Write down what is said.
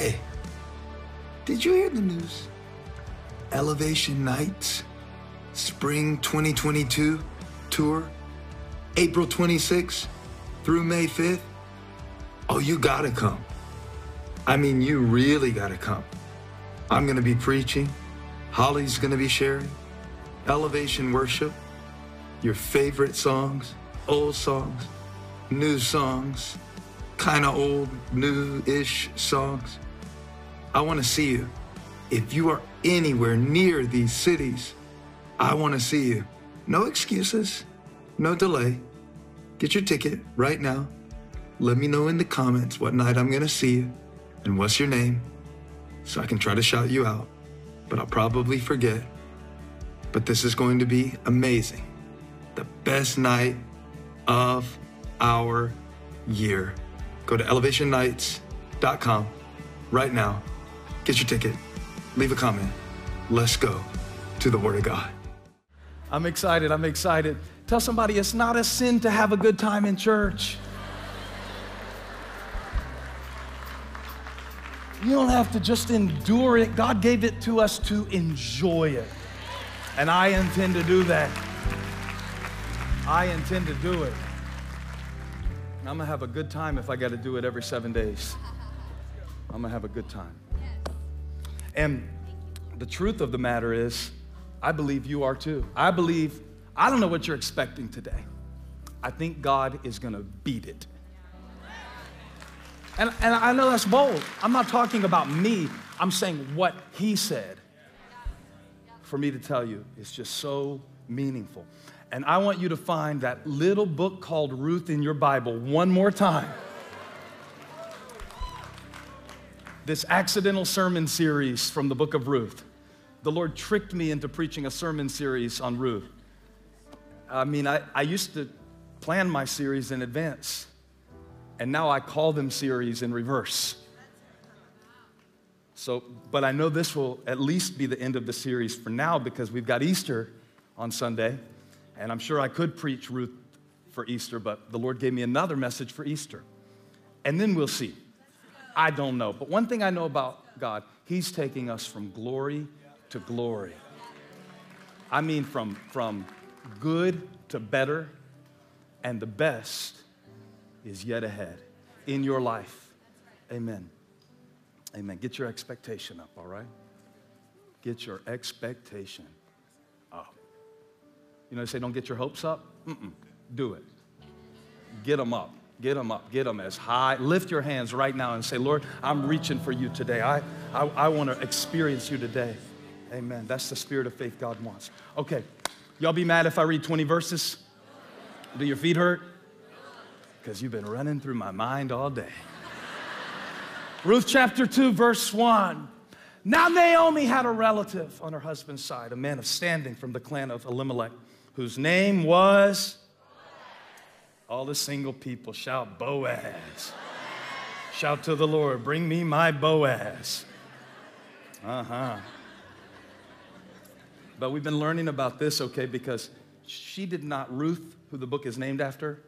Hey, did you hear the news? Elevation Nights, Spring 2022 tour, April 26th through May 5th. Oh, you gotta come. I mean, you really gotta come. I'm gonna be preaching, Holly's gonna be sharing, elevation worship, your favorite songs, old songs, new songs, kind of old, new ish songs. I wanna see you. If you are anywhere near these cities, I wanna see you. No excuses, no delay. Get your ticket right now. Let me know in the comments what night I'm gonna see you and what's your name so I can try to shout you out, but I'll probably forget. But this is going to be amazing. The best night of our year. Go to elevationnights.com right now. Get your ticket. Leave a comment. Let's go to the Word of God. I'm excited. I'm excited. Tell somebody it's not a sin to have a good time in church. You don't have to just endure it. God gave it to us to enjoy it. And I intend to do that. I intend to do it. And I'm going to have a good time if I got to do it every seven days. I'm going to have a good time. And the truth of the matter is, I believe you are too. I believe, I don't know what you're expecting today. I think God is to beat it. And, and I know that's bold. I'm not talking about me, I'm saying what He said. For me to tell you, it's just so meaningful. And I want you to find that little book called Ruth in your Bible one more time. This accidental sermon series from the book of Ruth. The Lord tricked me into preaching a sermon series on Ruth. I mean, I, I used to plan my series in advance, and now I call them series in reverse. So, but I know this will at least be the end of the series for now because we've got Easter on Sunday. And I'm sure I could preach Ruth for Easter, but the Lord gave me another message for Easter. And then we'll see. I don't know. But one thing I know about God, He's taking us from glory to glory. I mean, from, from good to better, and the best is yet ahead in your life. Amen. Amen. Get your expectation up, all right? Get your expectation up. You know, they say don't get your hopes up. Mm-mm. Do it. Get them up. Get them up. Get them as high. Lift your hands right now and say, Lord, I'm reaching for you today. I, I, I want to experience you today. Amen. That's the spirit of faith God wants. Okay. Y'all be mad if I read 20 verses? Do your feet hurt? Because you've been running through my mind all day. Ruth chapter 2, verse 1. Now Naomi had a relative on her husband's side, a man of standing from the clan of Elimelech whose name was all the single people shout Boaz. Shout to the Lord, bring me my Boaz. Uh huh. But we've been learning about this, okay, because she did not, Ruth, who the book is named after,